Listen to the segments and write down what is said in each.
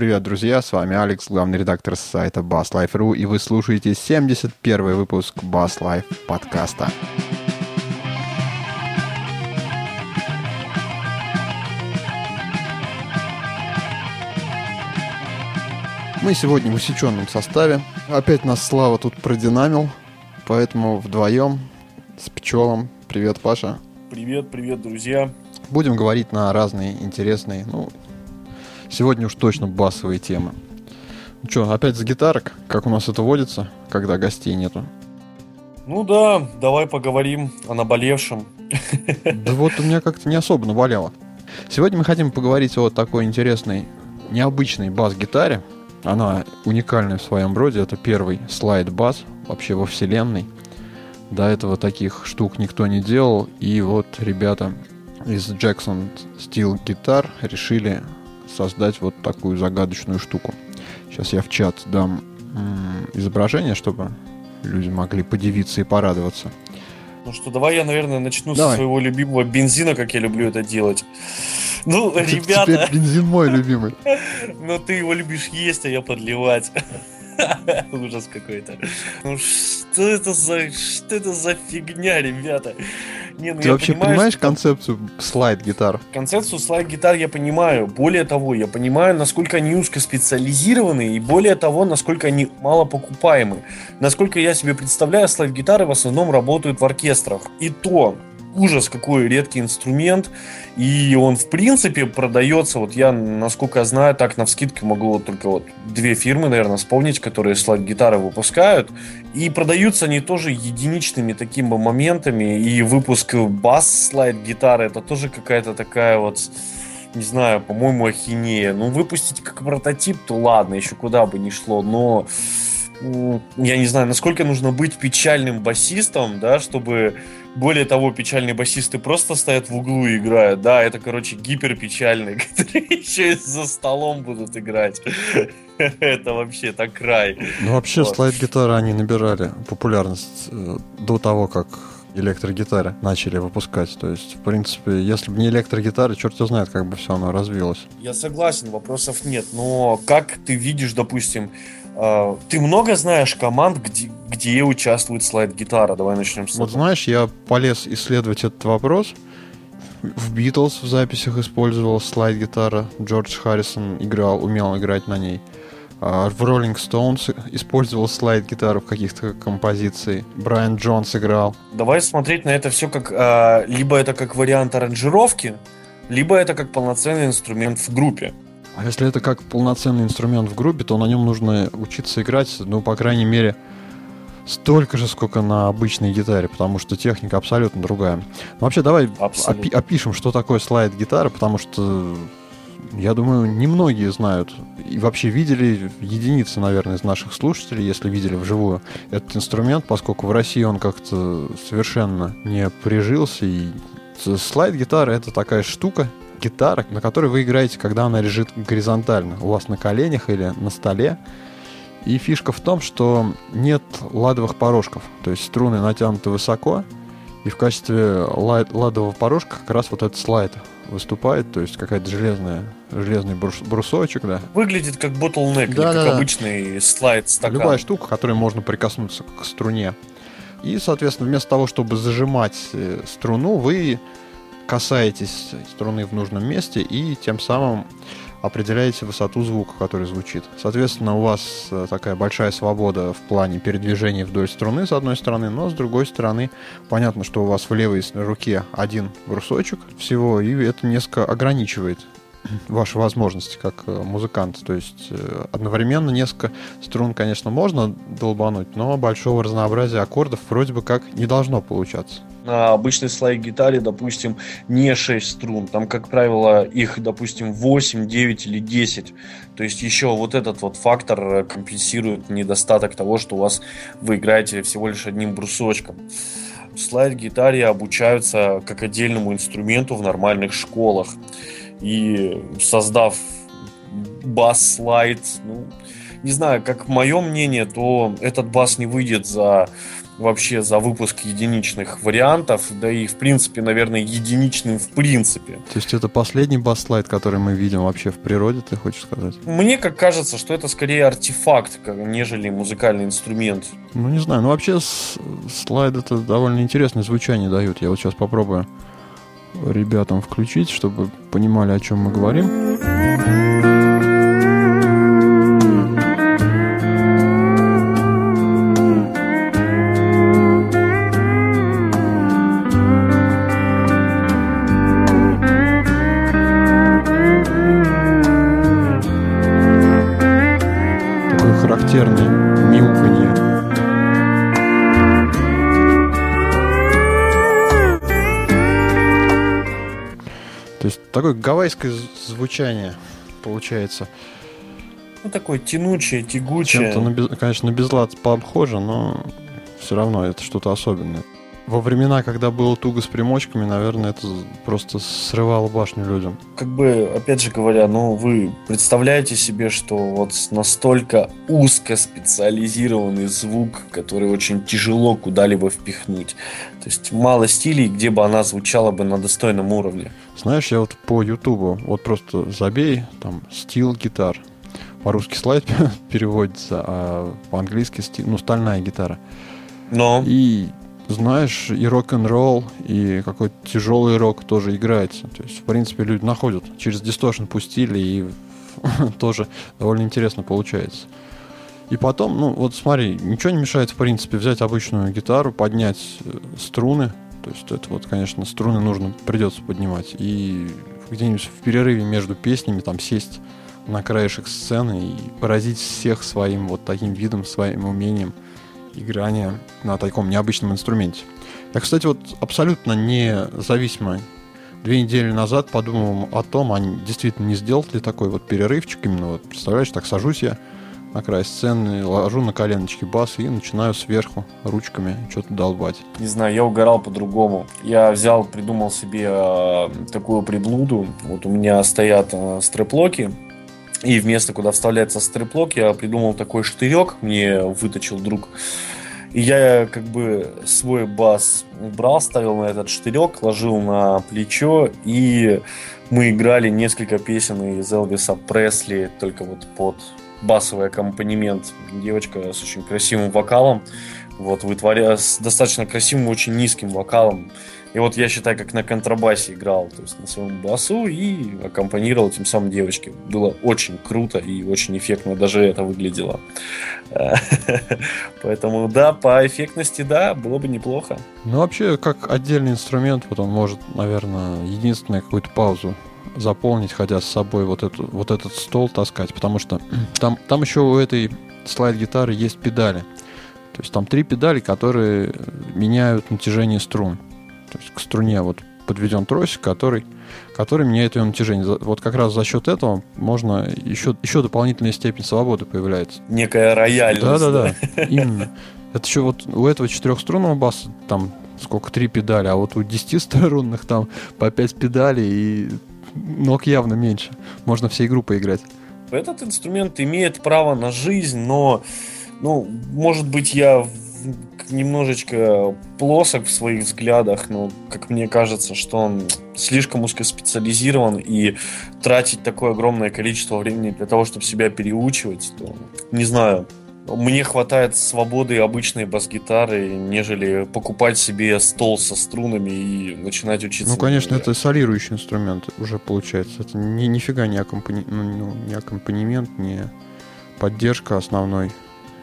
Привет, друзья, с вами Алекс, главный редактор сайта BassLife.ru, и вы слушаете 71 выпуск Bass Life подкаста. Мы сегодня в усеченном составе. Опять нас Слава тут продинамил, поэтому вдвоем с Пчелом. Привет, Паша. Привет, привет, друзья. Будем говорить на разные интересные, ну, сегодня уж точно басовые темы. Ну что, опять с гитарок, как у нас это водится, когда гостей нету? Ну да, давай поговорим о наболевшем. Да вот у меня как-то не особо наболело. Сегодня мы хотим поговорить о такой интересной, необычной бас-гитаре, она уникальная в своем роде. Это первый слайд-бас вообще во вселенной. До этого таких штук никто не делал. И вот ребята из Jackson Steel Guitar решили создать вот такую загадочную штуку. Сейчас я в чат дам изображение, чтобы люди могли подивиться и порадоваться. Ну что, давай я, наверное, начну давай. со своего любимого бензина, как я люблю это делать. Ну, ребята... Теперь бензин мой любимый. Ну, ты его любишь есть, а я подливать. Ужас какой-то. Ну что это за что это за фигня, ребята? Не, ну Ты вообще понимаю, понимаешь что... концепцию слайд-гитар? Концепцию слайд-гитар я понимаю. Более того, я понимаю, насколько они узкоспециализированы, и более того, насколько они мало покупаемы. Насколько я себе представляю, слайд-гитары в основном работают в оркестрах. И то, ужас, какой редкий инструмент. И он, в принципе, продается, вот я, насколько я знаю, так на вскидке могу вот только вот две фирмы, наверное, вспомнить, которые слайд-гитары выпускают. И продаются они тоже единичными такими моментами. И выпуск бас-слайд-гитары, это тоже какая-то такая вот не знаю, по-моему, ахинея. Ну, выпустить как прототип, то ладно, еще куда бы ни шло, но я не знаю, насколько нужно быть печальным басистом, да, чтобы более того, печальные басисты просто стоят в углу и играют. Да, это, короче, гиперпечальные, которые еще и за столом будут играть. Это вообще так край. Ну, вообще, слайд-гитары, они набирали популярность э, до того, как электрогитары начали выпускать. То есть, в принципе, если бы не электрогитары, черт его знает, как бы все оно развилось. Я согласен, вопросов нет. Но как ты видишь, допустим, ты много знаешь команд, где, где участвует слайд-гитара? Давай начнем с этого. Вот знаешь, я полез исследовать этот вопрос. В Битлз в записях использовал слайд-гитара. Джордж Харрисон играл, умел играть на ней. А, в Rolling Stones использовал слайд-гитару в каких-то композициях. Брайан Джонс играл. Давай смотреть на это все как... А, либо это как вариант аранжировки, либо это как полноценный инструмент в группе. А если это как полноценный инструмент в группе, то на нем нужно учиться играть, ну, по крайней мере, столько же, сколько на обычной гитаре, потому что техника абсолютно другая. Ну, вообще, давай опи- опишем, что такое слайд-гитара, потому что, я думаю, немногие знают и вообще видели единицы, наверное, из наших слушателей, если видели вживую этот инструмент, поскольку в России он как-то совершенно не прижился. И слайд-гитара — это такая штука, гитара, на которой вы играете, когда она лежит горизонтально, у вас на коленях или на столе. И фишка в том, что нет ладовых порожков, то есть струны натянуты высоко, и в качестве ладового порожка как раз вот этот слайд выступает, то есть какая-то железная, железный брус, брусочек, да. Выглядит как bottleneck, да, или как обычный слайд стакан. Любая штука, которой можно прикоснуться к струне. И, соответственно, вместо того, чтобы зажимать э, струну, вы касаетесь струны в нужном месте и тем самым определяете высоту звука, который звучит. Соответственно, у вас э, такая большая свобода в плане передвижения вдоль струны, с одной стороны, но с другой стороны, понятно, что у вас в левой руке один брусочек всего, и это несколько ограничивает ваши возможности как э, музыкант. То есть э, одновременно несколько струн, конечно, можно долбануть, но большого разнообразия аккордов вроде бы как не должно получаться на обычной слайд-гитаре, допустим, не 6 струн. Там, как правило, их, допустим, 8, 9 или 10. То есть еще вот этот вот фактор компенсирует недостаток того, что у вас вы играете всего лишь одним брусочком. Слайд-гитаре обучаются как отдельному инструменту в нормальных школах. И создав бас-слайд, ну, не знаю, как мое мнение, то этот бас не выйдет за вообще за выпуск единичных вариантов, да и в принципе, наверное, единичным в принципе. То есть это последний бас-слайд, который мы видим вообще в природе, ты хочешь сказать? Мне как кажется, что это скорее артефакт, нежели музыкальный инструмент. Ну не знаю, ну вообще слайды это довольно интересное звучание дают. Я вот сейчас попробую ребятам включить, чтобы понимали, о чем мы говорим. Такое гавайское звучание получается. Ну, такое тянучее, тягучее. Чем-то, на, конечно, на безлад похоже, но все равно это что-то особенное. Во времена, когда было туго с примочками, наверное, это просто срывало башню людям. Как бы, опять же говоря, ну, вы представляете себе, что вот настолько узко специализированный звук, который очень тяжело куда-либо впихнуть. То есть мало стилей, где бы она звучала бы на достойном уровне. Знаешь, я вот по Ютубу, вот просто забей, там, стил гитар. По-русски слайд переводится, а по-английски стил, ну, стальная гитара. Но. И знаешь, и рок-н-ролл, и какой-то тяжелый рок тоже играется. То есть, в принципе, люди находят. Через дисторшн пустили, и тоже довольно интересно получается. И потом, ну, вот смотри, ничего не мешает, в принципе, взять обычную гитару, поднять э, струны. То есть это вот, конечно, струны нужно, придется поднимать. И где-нибудь в перерыве между песнями там сесть на краешек сцены и поразить всех своим вот таким видом, своим умением – играния на таком необычном инструменте. Я, кстати, вот абсолютно независимо две недели назад подумал о том, а действительно не сделать ли такой вот перерывчик именно, вот, представляешь, так сажусь я край сцены, ложу на коленочки бас и начинаю сверху ручками что-то долбать. Не знаю, я угорал по-другому. Я взял, придумал себе э, такую приблуду. Вот у меня стоят э, стреплоки, и вместо, куда вставляется стриплок, я придумал такой штырек, мне выточил друг. И я как бы свой бас убрал, ставил на этот штырек, ложил на плечо, и мы играли несколько песен из Элвиса Пресли, только вот под басовый аккомпанемент. Девочка с очень красивым вокалом, вот, вытворя... с достаточно красивым, очень низким вокалом. И вот я считаю, как на контрабасе играл, то есть на своем басу и аккомпанировал тем самым девочке. Было очень круто и очень эффектно даже это выглядело. Поэтому да, по эффектности, да, было бы неплохо. Ну вообще, как отдельный инструмент, вот он может, наверное, единственную какую-то паузу заполнить, хотя с собой вот, эту, вот этот стол таскать, потому что там, там еще у этой слайд-гитары есть педали. То есть там три педали, которые меняют натяжение струн. То есть к струне вот подведен тросик, который, который меняет ее натяжение. Вот как раз за счет этого можно еще, еще дополнительная степень свободы появляется. Некая рояльность. Да-да-да, именно. Это еще вот у этого четырехструнного баса там сколько, три педали, а вот у десятиструнных там по пять педалей и ног явно меньше. Можно всей группой играть. Этот инструмент имеет право на жизнь, но, ну, может быть, я немножечко плосок в своих взглядах, но, как мне кажется, что он слишком узкоспециализирован, и тратить такое огромное количество времени для того, чтобы себя переучивать, то, не знаю, мне хватает свободы обычной бас-гитары, нежели покупать себе стол со струнами и начинать учиться. Ну, конечно, это солирующий инструмент уже получается. Это ни, нифига не, аккомпани... ну, не аккомпанемент, не поддержка основной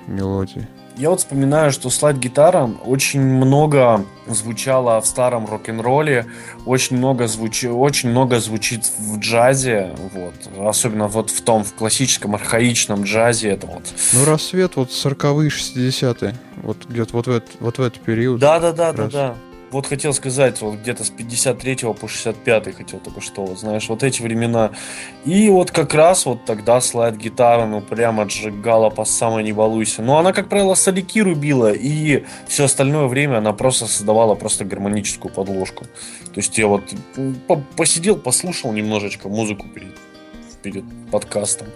мелодии. Я вот вспоминаю, что слайд-гитара очень много звучала в старом рок-н-ролле, очень много, звуч... очень много звучит в джазе, вот. особенно вот в том, в классическом архаичном джазе. Это вот. Ну, рассвет вот 40-е, 60-е, вот где-то вот в, этот, вот в этот период. Да-да-да, да-да. Вот хотел сказать, вот где-то с 53 по 65 хотел только что, вот, знаешь, вот эти времена. И вот как раз вот тогда слайд-гитара, ну, прямо отжигала по самой не балуйся. Но она, как правило, соляки рубила, и все остальное время она просто создавала просто гармоническую подложку. То есть я вот посидел, послушал немножечко музыку перед, перед подкастом.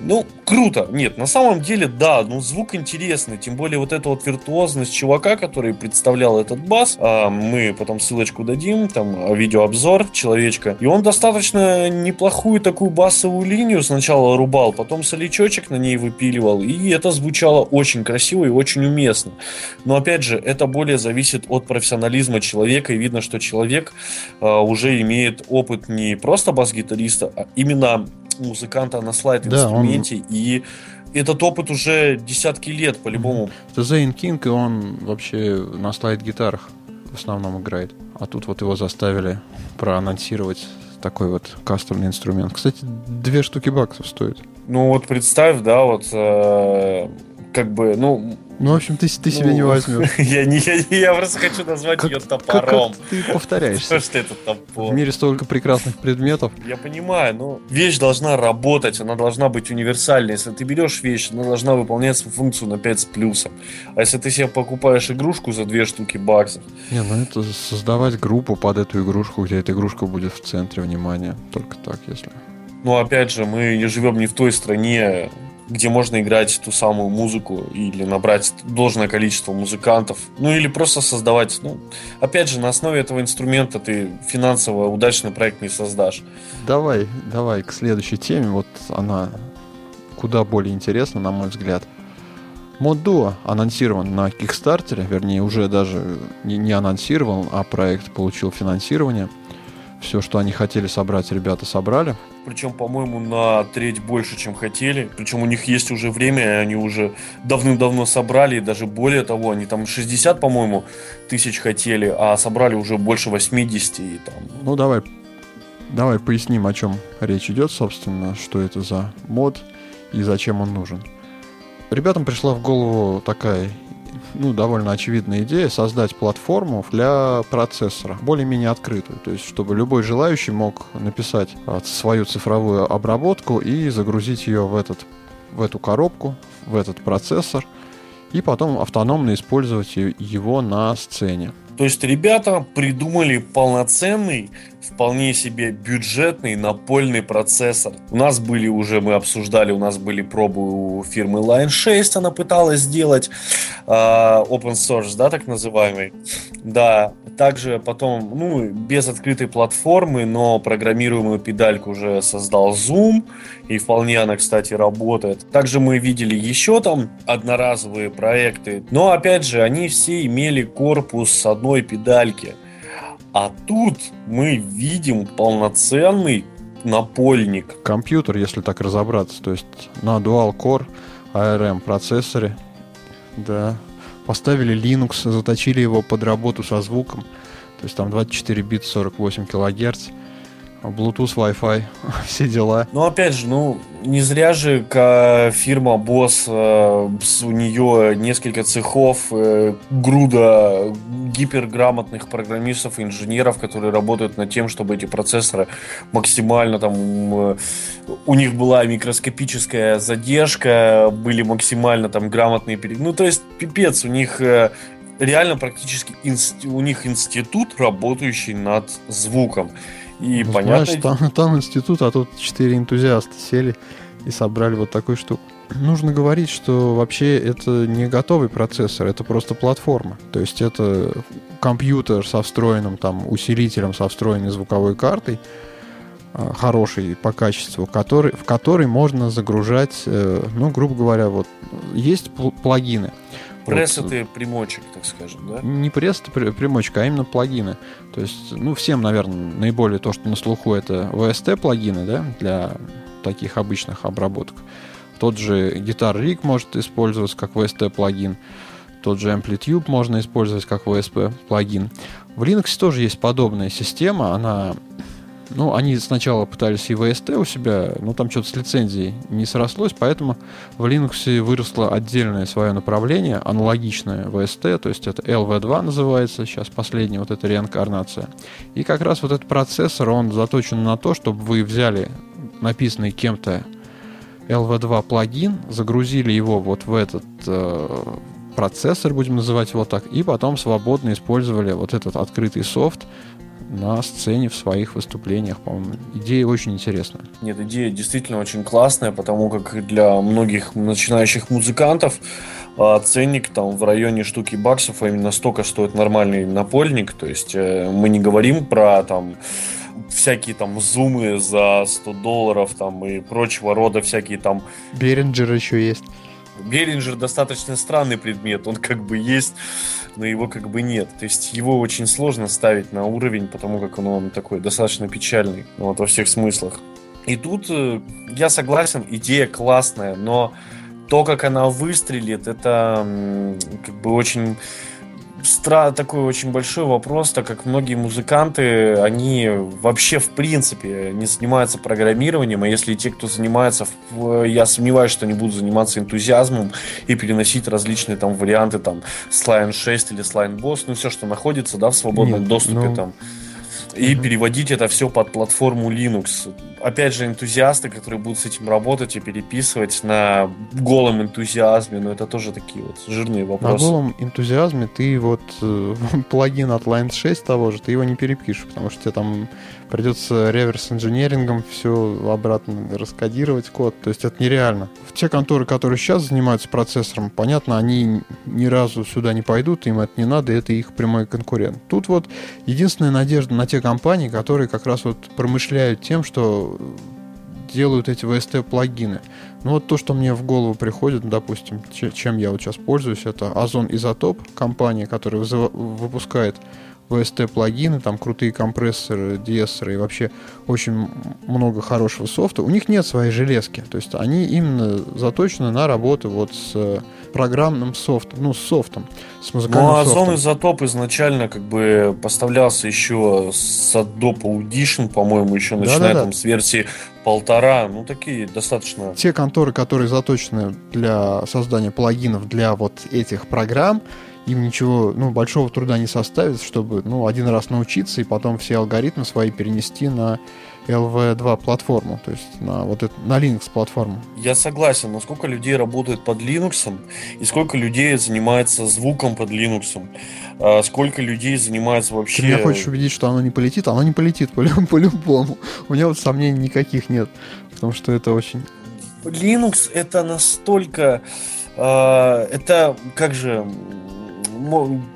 Ну, круто. Нет, на самом деле, да, ну, звук интересный. Тем более вот эта вот виртуозность чувака, который представлял этот бас. А, мы потом ссылочку дадим, там, видеообзор человечка. И он достаточно неплохую такую басовую линию сначала рубал, потом солячочек на ней выпиливал. И это звучало очень красиво и очень уместно. Но, опять же, это более зависит от профессионализма человека. И видно, что человек а, уже имеет опыт не просто бас-гитариста, а именно музыканта на слайд-инструменте, да, он... и этот опыт уже десятки лет, по-любому. Это Зейн Кинг, и он вообще на слайд-гитарах в основном играет. А тут вот его заставили проанонсировать такой вот кастомный инструмент. Кстати, две штуки баксов стоит. Ну вот представь, да, вот э, как бы, ну, ну, в общем, ты, ты себе ну, не возьмешь. Я, не, я, я просто хочу назвать как, ее топором. Как, как ты повторяешься. Что это топор? В мире столько прекрасных предметов. Я понимаю, но вещь должна работать, она должна быть универсальной. Если ты берешь вещь, она должна выполнять свою функцию на 5 с плюсом. А если ты себе покупаешь игрушку за две штуки баксов... Не, ну это создавать группу под эту игрушку, где эта игрушка будет в центре внимания. Только так, если... Ну, опять же, мы не живем не в той стране, где можно играть ту самую музыку или набрать должное количество музыкантов, ну или просто создавать, ну, опять же, на основе этого инструмента ты финансово удачный проект не создашь. Давай, давай к следующей теме, вот она куда более интересна, на мой взгляд. Мод Duo анонсирован на Кикстартере, вернее, уже даже не, не анонсирован, а проект получил финансирование – все, что они хотели собрать, ребята собрали. Причем, по-моему, на треть больше, чем хотели. Причем у них есть уже время, и они уже давным-давно собрали. И даже более того, они там 60, по-моему, тысяч хотели, а собрали уже больше 80. И там... Ну, давай, давай поясним, о чем речь идет, собственно, что это за мод и зачем он нужен. Ребятам пришла в голову такая ну, довольно очевидная идея создать платформу для процессора, более-менее открытую, то есть чтобы любой желающий мог написать а, свою цифровую обработку и загрузить ее в, этот, в эту коробку, в этот процессор, и потом автономно использовать его на сцене. То есть ребята придумали полноценный, вполне себе бюджетный напольный процессор. У нас были уже, мы обсуждали, у нас были пробы у фирмы Line 6, она пыталась сделать э, open source, да, так называемый. Да, также потом, ну, без открытой платформы, но программируемую педальку уже создал Zoom, и вполне она, кстати, работает. Также мы видели еще там одноразовые проекты, но, опять же, они все имели корпус с одной педальки. А тут мы видим полноценный напольник. Компьютер, если так разобраться, то есть на Dual Core ARM процессоре, да, поставили Linux, заточили его под работу со звуком, то есть там 24 бит 48 килогерц, Bluetooth, Wi-Fi, все дела. Ну, опять же, ну, не зря же фирма Boss, э, у нее несколько цехов, э, груда гиперграмотных программистов и инженеров, которые работают над тем, чтобы эти процессоры максимально там... Э, у них была микроскопическая задержка, были максимально там грамотные... Ну, то есть, пипец, у них реально практически инст... у них институт, работающий над звуком. И ну, понятно. Знаешь, там, там институт, а тут четыре энтузиаста сели и собрали вот такую штуку. Нужно говорить, что вообще это не готовый процессор, это просто платформа. То есть это компьютер со встроенным там усилителем, со встроенной звуковой картой, а, хороший по качеству, который, в который можно загружать, э, ну, грубо говоря, вот есть плагины. Пресс вот. это примочек, так скажем, да? Не пресс это примочка, а именно плагины. То есть, ну, всем, наверное, наиболее то, что на слуху, это VST плагины, да, для таких обычных обработок. Тот же Guitar Rig может использоваться как VST плагин. Тот же Amplitude можно использовать как VSP плагин. В Linux тоже есть подобная система. Она ну, они сначала пытались и VST у себя, но там что-то с лицензией не срослось, поэтому в Linux выросло отдельное свое направление, аналогичное VST, то есть это LV2 называется, сейчас последняя вот эта реинкарнация. И как раз вот этот процессор, он заточен на то, чтобы вы взяли написанный кем-то LV2 плагин, загрузили его вот в этот э, процессор, будем называть его так, и потом свободно использовали вот этот открытый софт на сцене в своих выступлениях, по-моему. Идея очень интересная. Нет, идея действительно очень классная, потому как для многих начинающих музыкантов а, ценник там в районе штуки баксов, а именно столько стоит нормальный напольник. То есть э, мы не говорим про там всякие там зумы за 100 долларов там и прочего рода всякие там... Беринджер еще есть. Беринджер достаточно странный предмет, он как бы есть, но его как бы нет. То есть его очень сложно ставить на уровень, потому как он, он такой достаточно печальный вот, во всех смыслах. И тут э, я согласен, идея классная, но то, как она выстрелит, это как бы очень стра такой очень большой вопрос, так как многие музыканты, они вообще в принципе не занимаются программированием, а если те, кто занимается, я сомневаюсь, что они будут заниматься энтузиазмом и переносить различные там варианты там Slime 6 или Slime Boss, ну все, что находится, да, в свободном Нет, доступе ну... там и mm-hmm. переводить это все под платформу Linux опять же, энтузиасты, которые будут с этим работать и переписывать на голом энтузиазме, но это тоже такие вот жирные вопросы. На голом энтузиазме ты вот э, плагин от Line 6 того же, ты его не перепишешь, потому что тебе там придется реверс-инженерингом все обратно раскодировать код, то есть это нереально. Те конторы, которые сейчас занимаются процессором, понятно, они ни разу сюда не пойдут, им это не надо, это их прямой конкурент. Тут вот единственная надежда на те компании, которые как раз вот промышляют тем, что делают эти VST-плагины. Ну вот то, что мне в голову приходит, допустим, чем я вот сейчас пользуюсь, это Ozone Isotope, компания, которая выпускает VST-плагины, там крутые компрессоры, диэссоры и вообще очень много хорошего софта. У них нет своей железки, то есть они именно заточены на работу вот с программным софтом, ну, с софтом, с музыкальным ну, а. Озон Изотоп изначально как бы поставлялся еще с Adobe Audition, по-моему, еще начиная да, да, там с версии полтора, ну, такие достаточно... Те конторы, которые заточены для создания плагинов для вот этих программ, им ничего, ну, большого труда не составит, чтобы, ну, один раз научиться и потом все алгоритмы свои перенести на LV2 платформу, то есть на вот это, на Linux платформу. Я согласен, но сколько людей работает под Linux, и сколько людей занимается звуком под Linux, а сколько людей занимается вообще... Ты меня хочешь убедить, что оно не полетит? Оно не полетит по-любому. У меня вот сомнений никаких нет, потому что это очень... Linux это настолько... Э, это как же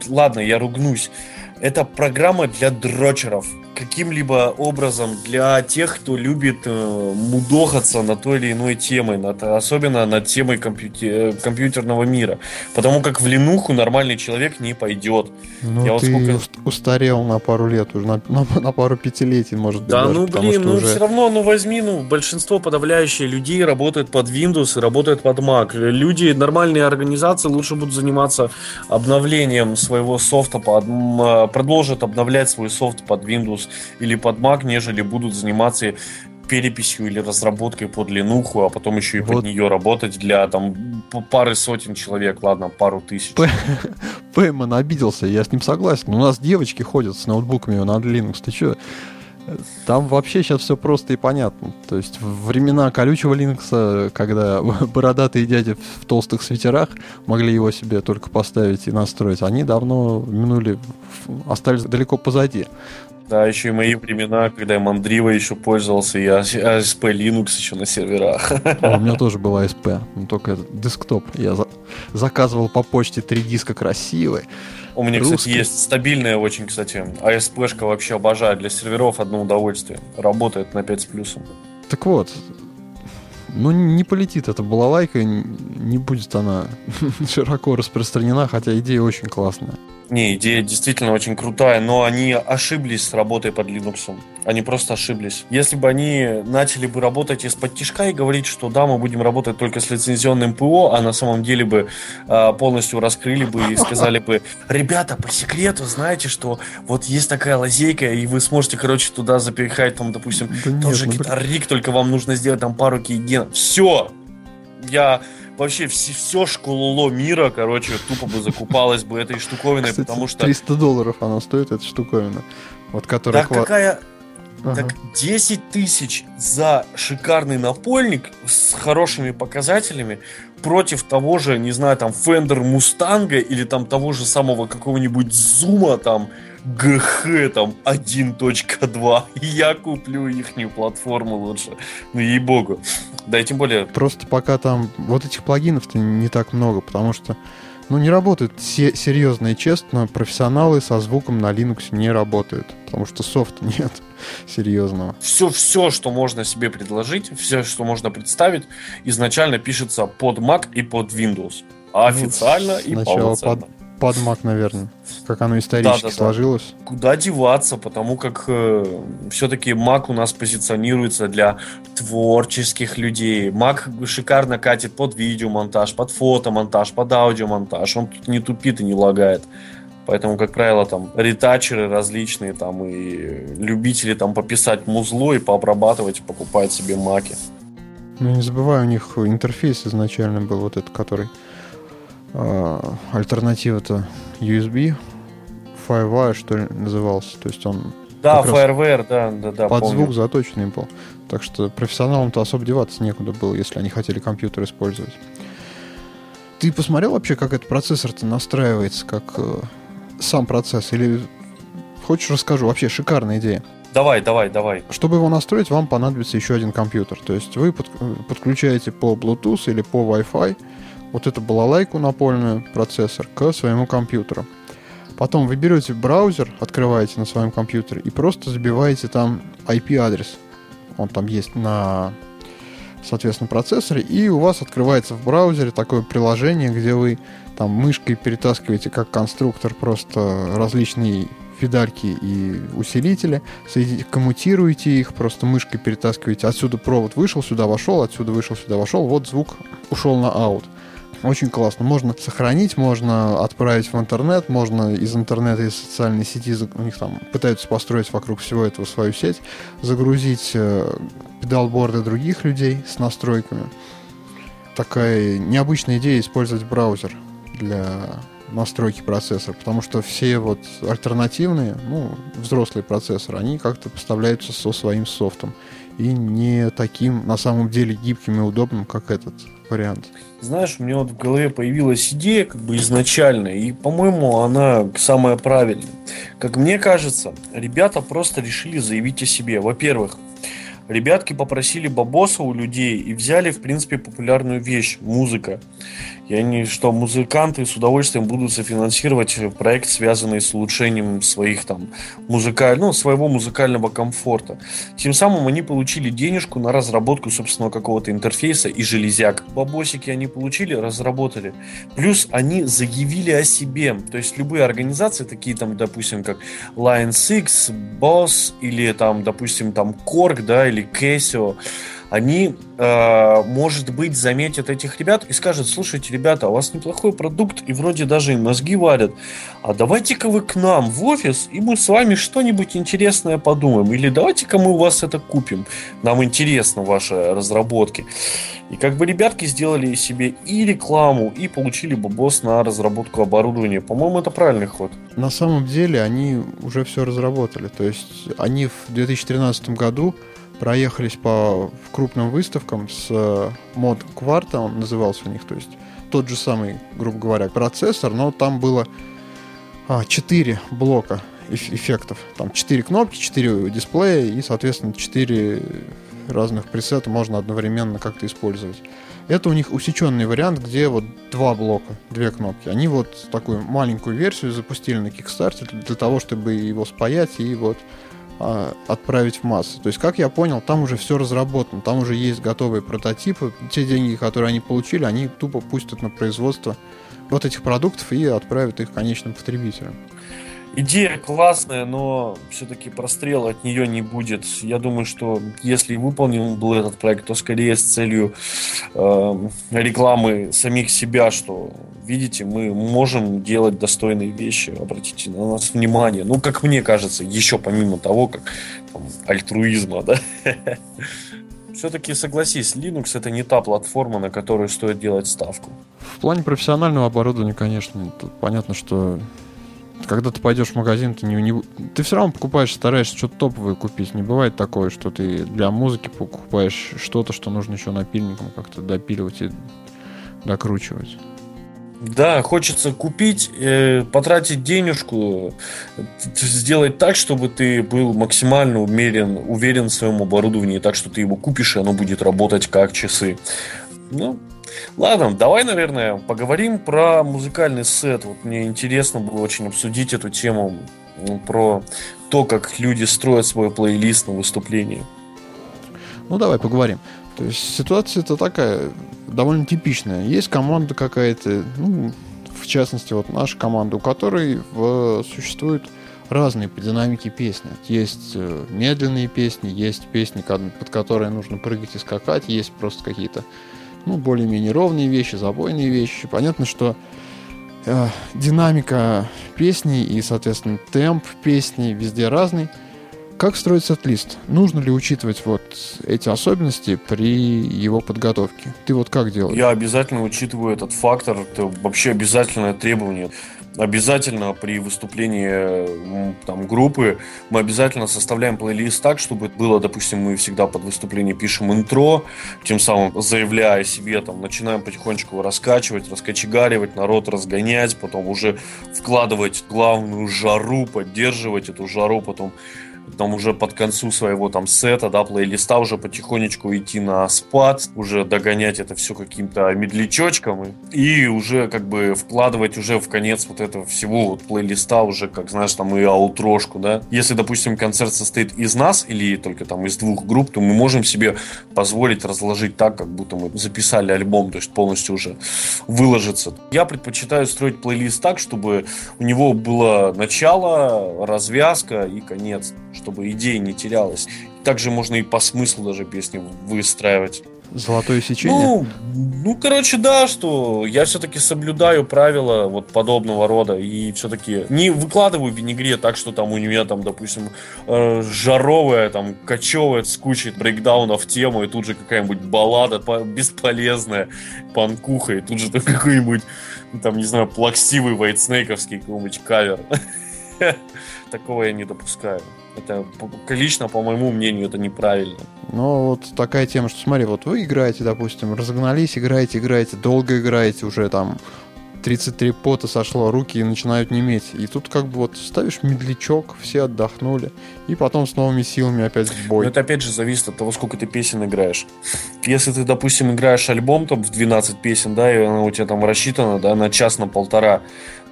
ладно, я ругнусь. Это программа для дрочеров каким-либо образом для тех, кто любит э, мудохаться на той или иной темой, над, особенно над темой компьютер, компьютерного мира. Потому как в ленуху нормальный человек не пойдет. Ну, Я ты вот сколько... устарел на пару лет уже, на, на, на пару пятилетий, может быть. Да, даже, ну блин, ну уже... все равно, ну возьми, ну большинство подавляющее людей работает под Windows и работает под Mac. Люди, нормальные организации лучше будут заниматься обновлением своего софта, под, продолжат обновлять свой софт под Windows или под Mac, нежели будут заниматься переписью или разработкой под Ленуху, а потом еще и вот. под нее работать для там пары сотен человек, ладно, пару тысяч. Пейман обиделся, я с ним согласен. У нас девочки ходят с ноутбуками на Linux. Ты что? Там вообще сейчас все просто и понятно. То есть времена колючего Linux, когда бородатые дяди в толстых свитерах могли его себе только поставить и настроить, они давно минули, остались далеко позади. Да, еще и мои времена, когда я Мандрива еще пользовался, и ASP Linux еще на серверах. А, у меня тоже был ASP, но только этот десктоп. Я за заказывал по почте три диска красивые. У меня, русские. кстати, есть стабильная очень, кстати, ASP-шка вообще обожаю. Для серверов одно удовольствие. Работает на 5 с плюсом. Так вот, ну, не полетит эта балалайка, не будет она широко распространена, хотя идея очень классная. Не, идея действительно очень крутая, но они ошиблись с работой под Linux. Они просто ошиблись. Если бы они начали бы работать из-под тишка и говорить, что да, мы будем работать только с лицензионным ПО, а на самом деле бы э, полностью раскрыли бы и сказали бы, ребята, по секрету, знаете, что вот есть такая лазейка, и вы сможете, короче, туда запихать, там, допустим, да тот же ну, гитарик, только вам нужно сделать там пару кейгенов. Все! Я вообще все, все школоло мира, короче, тупо бы закупалась бы этой штуковиной, Кстати, потому что... 300 долларов она стоит, эта штуковина. Вот которая... Да какая... Ага. Так 10 тысяч за шикарный напольник с хорошими показателями против того же, не знаю, там, Fender Mustang или там того же самого какого-нибудь Зума там ГХ там 1.2. Я куплю ихнюю платформу лучше. Ну, ей-богу. Да и тем более... Просто пока там вот этих плагинов-то не так много, потому что ну, не работают се- серьезно и честно. Профессионалы со звуком на Linux не работают, потому что софта нет серьезного. Все, все, что можно себе предложить, все, что можно представить, изначально пишется под Mac и под Windows. А ну, официально и полноценно. Под, под Mac, наверное, как оно исторически да, да, сложилось. Да. Куда деваться, потому как э, все-таки Mac у нас позиционируется для творческих людей. Mac шикарно катит под видеомонтаж, под фотомонтаж, под аудиомонтаж. Он тут не тупит и не лагает. Поэтому, как правило, там ретачеры различные, там и любители там пописать музло и пообрабатывать, покупают себе маки. Ну, не забывай, у них интерфейс изначально был вот этот, который альтернатива-то USB, FireWire, что ли, назывался. То есть он да, FireWire, да, да, да. Под помню. звук заточенный был. Так что профессионалам-то особо деваться некуда было, если они хотели компьютер использовать. Ты посмотрел вообще, как этот процессор-то настраивается, как э, сам процесс? Или хочешь расскажу? Вообще шикарная идея. Давай, давай, давай. Чтобы его настроить, вам понадобится еще один компьютер. То есть вы под, подключаете по Bluetooth или по Wi-Fi вот эту балалайку напольную, процессор, к своему компьютеру. Потом вы берете браузер, открываете на своем компьютере и просто забиваете там IP-адрес. Он там есть на, соответственно, процессоре. И у вас открывается в браузере такое приложение, где вы там мышкой перетаскиваете как конструктор просто различные фидальки и усилители, коммутируете их, просто мышкой перетаскиваете. Отсюда провод вышел, сюда вошел, отсюда вышел, сюда вошел. Вот звук ушел на аут. Очень классно. Можно сохранить, можно отправить в интернет, можно из интернета, из социальной сети, у них там пытаются построить вокруг всего этого свою сеть, загрузить э, педалборды других людей с настройками. Такая необычная идея использовать браузер для настройки процессора, потому что все вот альтернативные, ну, взрослые процессоры, они как-то поставляются со своим софтом и не таким на самом деле гибким и удобным, как этот вариант. Знаешь, у меня вот в голове появилась идея как бы изначально, и, по-моему, она самая правильная. Как мне кажется, ребята просто решили заявить о себе. Во-первых, ребятки попросили бабоса у людей и взяли, в принципе, популярную вещь – музыка. И они, что музыканты с удовольствием будут софинансировать проект, связанный с улучшением своих там музыкаль... ну, своего музыкального комфорта. Тем самым они получили денежку на разработку собственного какого-то интерфейса и железяк. Бабосики они получили, разработали. Плюс они заявили о себе. То есть любые организации, такие там, допустим, как Line 6, Boss или там, допустим, там Korg, да, или Casio, они, э, может быть, заметят этих ребят и скажут, слушайте, ребята, у вас неплохой продукт, и вроде даже и мозги варят, а давайте-ка вы к нам в офис, и мы с вами что-нибудь интересное подумаем, или давайте-ка мы у вас это купим, нам интересно ваши разработки. И как бы ребятки сделали себе и рекламу, и получили бабос на разработку оборудования. По-моему, это правильный ход. На самом деле они уже все разработали. То есть они в 2013 году проехались по крупным выставкам с э, мод кварта, он назывался у них, то есть тот же самый, грубо говоря, процессор, но там было а, 4 блока эффектов. Там 4 кнопки, 4 дисплея и, соответственно, 4 разных пресета можно одновременно как-то использовать. Это у них усеченный вариант, где вот два блока, две кнопки. Они вот такую маленькую версию запустили на Kickstarter для того, чтобы его спаять и вот отправить в массы. То есть, как я понял, там уже все разработано, там уже есть готовые прототипы. Те деньги, которые они получили, они тупо пустят на производство вот этих продуктов и отправят их конечным потребителям. Идея классная, но все-таки прострела от нее не будет. Я думаю, что если выполнен был этот проект, то скорее с целью э, рекламы самих себя, что видите, мы можем делать достойные вещи, обратите на нас внимание. Ну, как мне кажется, еще помимо того, как там, альтруизма, да. Все-таки согласись, Linux это не та платформа, на которую стоит делать ставку. В плане профессионального оборудования, конечно, понятно, что когда ты пойдешь в магазин, ты не, не ты все равно покупаешь, стараешься что-то топовое купить. Не бывает такое, что ты для музыки покупаешь что-то, что нужно еще напильником как-то допиливать и докручивать. Да, хочется купить, э, потратить денежку, сделать так, чтобы ты был максимально уверен, уверен в своем оборудовании, так что ты его купишь, и оно будет работать как часы. Ну, ладно, давай, наверное, поговорим про музыкальный сет. Вот мне интересно было очень обсудить эту тему, про то, как люди строят свой плейлист на выступлении. Ну, давай поговорим. То есть ситуация-то такая, довольно типичная. Есть команда какая-то, ну, в частности, вот наша команда, у которой в, существуют разные по динамике песни. Есть э, медленные песни, есть песни, под которые нужно прыгать и скакать, есть просто какие-то ну, более-менее ровные вещи, забойные вещи. Понятно, что э, динамика песни и, соответственно, темп песни везде разный. Как строить сет-лист? Нужно ли учитывать вот эти особенности при его подготовке? Ты вот как делаешь? Я обязательно учитываю этот фактор. Это вообще обязательное требование. Обязательно при выступлении там, группы мы обязательно составляем плейлист так, чтобы было, допустим, мы всегда под выступление пишем интро, тем самым заявляя себе, там, начинаем потихонечку раскачивать, раскочегаривать, народ разгонять, потом уже вкладывать главную жару, поддерживать эту жару, потом там уже под концу своего там сета, да, плейлиста уже потихонечку идти на спад, уже догонять это все каким-то медлячочком и уже как бы вкладывать уже в конец вот этого всего вот плейлиста уже, как знаешь, там и аутрошку, да. Если, допустим, концерт состоит из нас или только там из двух групп, то мы можем себе позволить разложить так, как будто мы записали альбом, то есть полностью уже выложиться. Я предпочитаю строить плейлист так, чтобы у него было начало, развязка и конец чтобы идея не терялась. Также можно и по смыслу даже песни выстраивать. Золотое сечение? Ну, ну, короче, да, что я все-таки соблюдаю правила вот подобного рода и все-таки не выкладываю винегрет так, что там у меня там, допустим, э, жаровая, там, кочевая с кучей брейкдаунов в тему, и тут же какая-нибудь баллада бесполезная, панкуха, и тут же там какой-нибудь, там, не знаю, плаксивый вайтснейковский какой-нибудь кавер. Такого я не допускаю. Это лично, по моему мнению, это неправильно. Ну, вот такая тема, что смотри, вот вы играете, допустим, разогнались, играете, играете, долго играете, уже там 33 пота сошло, руки начинают неметь. И тут как бы вот ставишь медлячок, все отдохнули, и потом с новыми силами опять в бой. Но это опять же зависит от того, сколько ты песен играешь. Если ты, допустим, играешь альбом там в 12 песен, да, и она у тебя там рассчитана, да, на час, на полтора,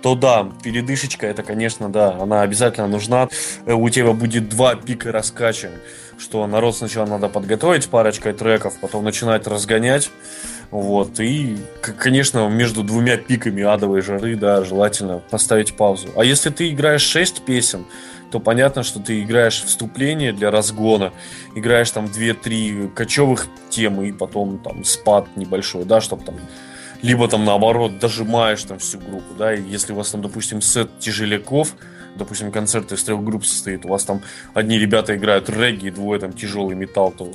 то да, передышечка, это, конечно, да, она обязательно нужна. Э, у тебя будет два пика раскача, что народ сначала надо подготовить парочкой треков, потом начинать разгонять. Вот, и, конечно, между двумя пиками адовой жары, да, желательно поставить паузу. А если ты играешь 6 песен, то понятно, что ты играешь вступление для разгона, играешь там 2-3 кочевых темы и потом там спад небольшой, да, чтобы там либо там наоборот дожимаешь там всю группу, да, и если у вас там, допустим, сет тяжеляков, допустим, концерт из трех групп состоит, у вас там одни ребята играют регги, двое там тяжелый металл, то,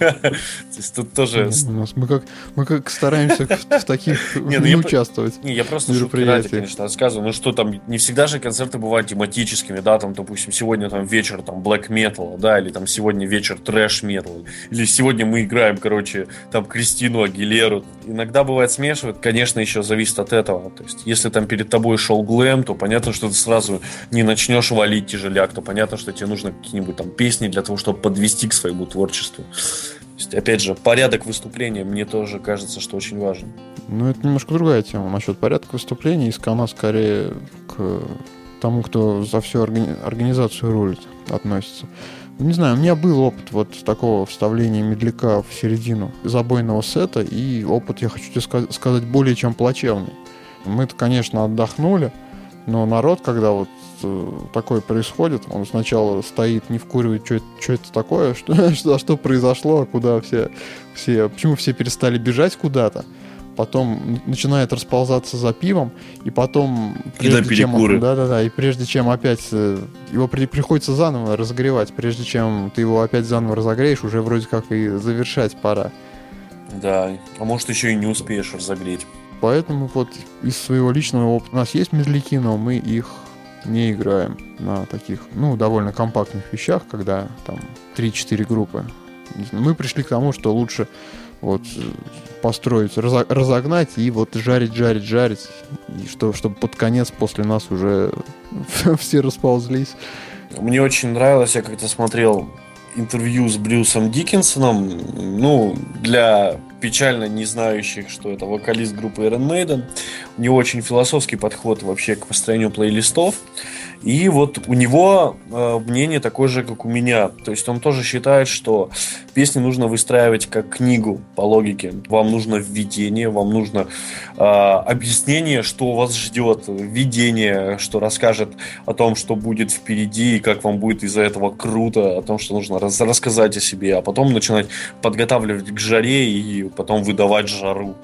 есть тут тоже... Мы как, мы как стараемся в таких ну не участвовать. Не, я просто ради, конечно, рассказываю, ну что там, не всегда же концерты бывают тематическими, да, там, допустим, сегодня там вечер там black metal, да, или там сегодня вечер трэш metal, или сегодня мы играем, короче, там Кристину Агилеру. Иногда бывает смешивают, конечно, еще зависит от этого, то есть если там перед тобой шел глэм, то понятно, что ты сразу не не начнешь валить тяжеляк, то понятно, что тебе нужно какие-нибудь там песни для того, чтобы подвести к своему творчеству. То есть, опять же, порядок выступления мне тоже кажется, что очень важен. Ну, это немножко другая тема. Насчет порядка выступления из она скорее к тому, кто за всю органи- организацию рулит, относится. Ну, не знаю, у меня был опыт вот такого вставления медляка в середину забойного сета, и опыт, я хочу тебе сказать, более чем плачевный. Мы-то, конечно, отдохнули, но народ, когда вот такое происходит, он сначала стоит, не вкуривает, что это, что это такое, что, что, что произошло, куда все, все, почему все перестали бежать куда-то, потом начинает расползаться за пивом, и потом, прежде чем, да, да, да, и прежде чем опять э, его при, приходится заново разогревать, прежде чем ты его опять заново разогреешь, уже вроде как и завершать пора. Да, а может еще и не успеешь разогреть. Поэтому вот из своего личного опыта у нас есть медляки, но мы их не играем на таких, ну, довольно компактных вещах, когда там 3-4 группы. Мы пришли к тому, что лучше вот построить, разогнать и вот жарить, жарить, жарить, и что, чтобы под конец после нас уже все расползлись. Мне очень нравилось, я как-то смотрел интервью с Брюсом Диккенсоном. Ну, для печально не знающих, что это вокалист группы Iron Maiden. У него очень философский подход вообще к построению плейлистов. И вот у него э, мнение такое же, как у меня. То есть он тоже считает, что песни нужно выстраивать как книгу по логике. Вам нужно введение, вам нужно э, объяснение, что вас ждет, введение, что расскажет о том, что будет впереди и как вам будет из-за этого круто, о том, что нужно раз рассказать о себе, а потом начинать подготавливать к жаре и потом выдавать жару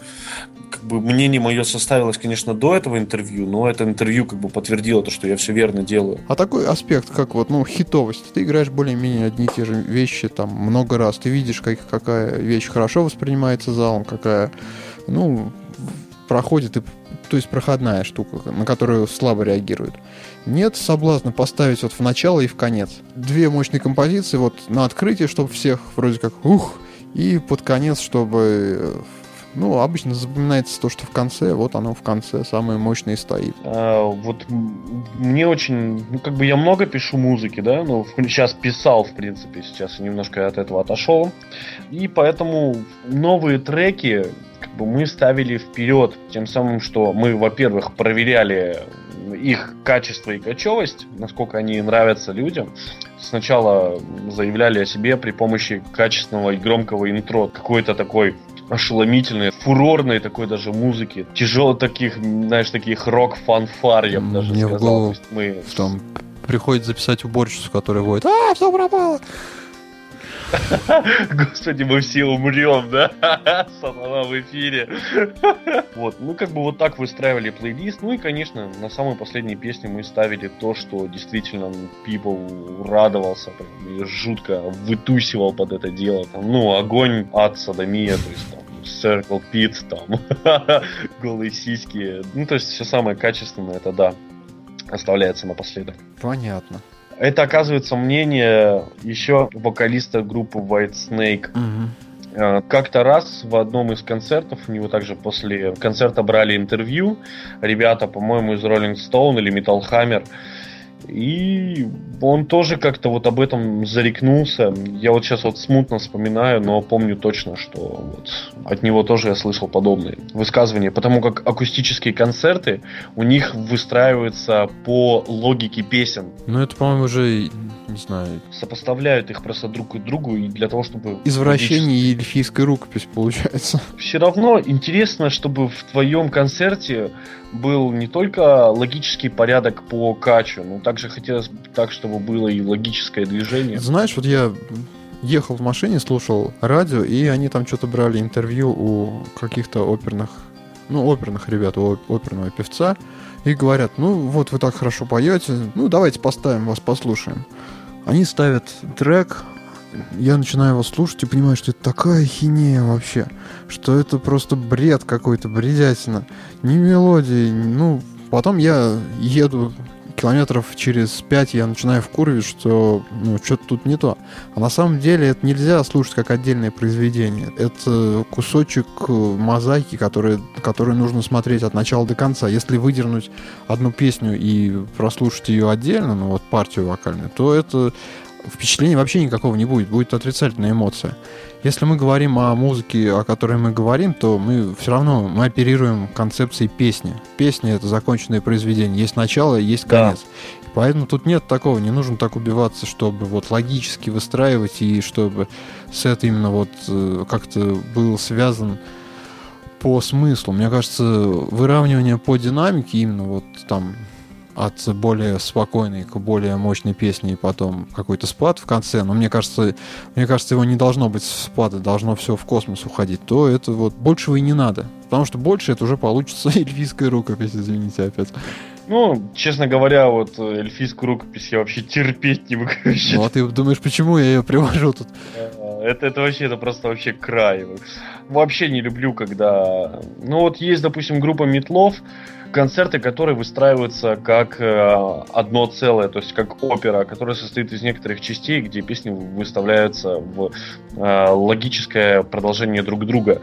как бы мнение мое составилось, конечно, до этого интервью, но это интервью как бы подтвердило то, что я все верно делаю. А такой аспект, как вот, ну, хитовость. Ты играешь более-менее одни и те же вещи там много раз. Ты видишь, как, какая вещь хорошо воспринимается залом, какая, ну, проходит и то есть проходная штука, на которую слабо реагируют. Нет соблазна поставить вот в начало и в конец. Две мощные композиции вот на открытие, чтобы всех вроде как ух, и под конец, чтобы ну, обычно запоминается то, что в конце, вот оно в конце самое мощное стоит. А, вот мне очень, ну, как бы я много пишу музыки, да, ну, сейчас писал, в принципе, сейчас немножко от этого отошел. И поэтому новые треки, как бы мы ставили вперед, тем самым, что мы, во-первых, проверяли их качество и кочевость, насколько они нравятся людям. Сначала заявляли о себе при помощи качественного и громкого интро, какой-то такой ошеломительной, фурорной такой даже музыки. Тяжело таких, знаешь, таких рок-фанфар, я бы даже Мне сказал. В голову, мы... в том приходит записать уборщицу, которая воет «А, все пропало!» Господи, мы все умрем, да? Сатана в эфире. Вот, ну как бы вот так выстраивали плейлист. Ну и, конечно, на самой последней песне мы ставили то, что действительно People радовался, прям, и жутко вытусивал под это дело. Там, ну, огонь, ад, садомия, то есть там Circle Pit, там, голые сиськи. Ну, то есть все самое качественное, это да, оставляется напоследок. Понятно. Это, оказывается, мнение еще вокалиста группы White Snake. Угу. Как-то раз в одном из концертов, у него также после концерта брали интервью, ребята, по-моему, из Rolling Stone или Metal Hammer, и он тоже как-то вот об этом зарекнулся. Я вот сейчас вот смутно вспоминаю, но помню точно, что вот от него тоже я слышал подобные высказывания. Потому как акустические концерты у них выстраиваются по логике песен. Ну это, по-моему, уже не знаю. Сопоставляют их просто друг к другу и для того, чтобы... Извращение и эльфийская рукопись получается. Все равно интересно, чтобы в твоем концерте был не только логический порядок по качу, но также хотелось так, чтобы было и логическое движение. Знаешь, вот я ехал в машине, слушал радио, и они там что-то брали интервью у каких-то оперных, ну, оперных ребят, у оперного певца, и говорят, ну, вот вы так хорошо поете, ну, давайте поставим вас, послушаем. Они ставят трек, я начинаю его слушать и понимаю, что это такая хинея вообще, что это просто бред какой-то, бредятина. Ни мелодии, ну, потом я еду километров через пять я начинаю вкурвить, что ну, что-то тут не то. А на самом деле это нельзя слушать как отдельное произведение. Это кусочек мозаики, который, который нужно смотреть от начала до конца. Если выдернуть одну песню и прослушать ее отдельно, ну вот партию вокальную, то это впечатления вообще никакого не будет, будет отрицательная эмоция. Если мы говорим о музыке, о которой мы говорим, то мы все равно мы оперируем концепцией песни. Песня это законченное произведение, есть начало, есть конец. Да. Поэтому тут нет такого, не нужно так убиваться, чтобы вот логически выстраивать и чтобы сет именно вот э, как-то был связан по смыслу. Мне кажется, выравнивание по динамике именно вот там от более спокойной к более мощной песни и потом какой-то спад в конце, но мне кажется, мне кажется, его не должно быть спада, должно все в космос уходить, то это вот большего и не надо. Потому что больше это уже получится эльфийская рукопись, извините опять. Ну, честно говоря, вот э, эльфийскую рукопись я вообще терпеть не могу. Ну, а ты думаешь, почему я ее привожу тут? Это, это вообще, это просто вообще край. вообще не люблю, когда... Ну вот есть, допустим, группа Метлов, концерты, которые выстраиваются как э, одно целое, то есть как опера, которая состоит из некоторых частей, где песни выставляются в э, логическое продолжение друг друга.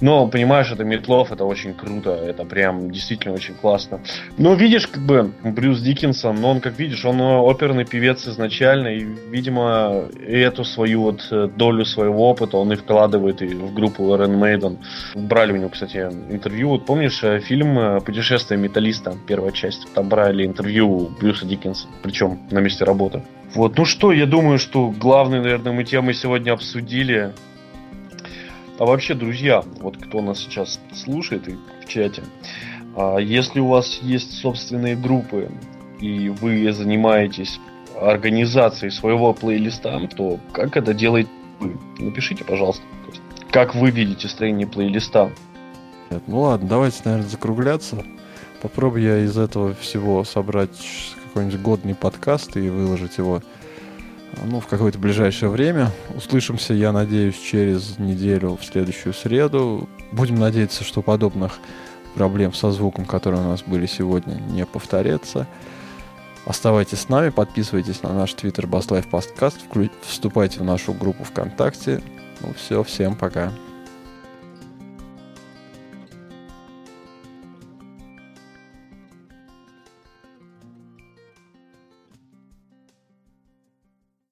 Но, понимаешь, это Метлов, это очень круто, это прям действительно очень классно. Но видишь, как бы Брюс Диккенсон, но он, как видишь, он оперный певец изначально, и, видимо, эту свою вот э, долю своего опыта он и вкладывает и в группу Iron Maiden. Брали у него, кстати, интервью. Вот помнишь э, фильм э, «Путешествие путешествие металлиста, первая часть. Там брали интервью Брюса Диккенса, причем на месте работы. Вот, ну что, я думаю, что главные, наверное, мы темы сегодня обсудили. А вообще, друзья, вот кто нас сейчас слушает и в чате, а если у вас есть собственные группы, и вы занимаетесь организацией своего плейлиста, то как это делает вы? Напишите, пожалуйста, как вы видите строение плейлиста. Ну ладно, давайте, наверное, закругляться. Попробую я из этого всего собрать какой-нибудь годный подкаст и выложить его ну, в какое-то ближайшее время. Услышимся, я надеюсь, через неделю в следующую среду. Будем надеяться, что подобных проблем со звуком, которые у нас были сегодня, не повторятся. Оставайтесь с нами, подписывайтесь на наш твиттер BassLife Подкаст, вступайте в нашу группу ВКонтакте. Ну все, всем пока.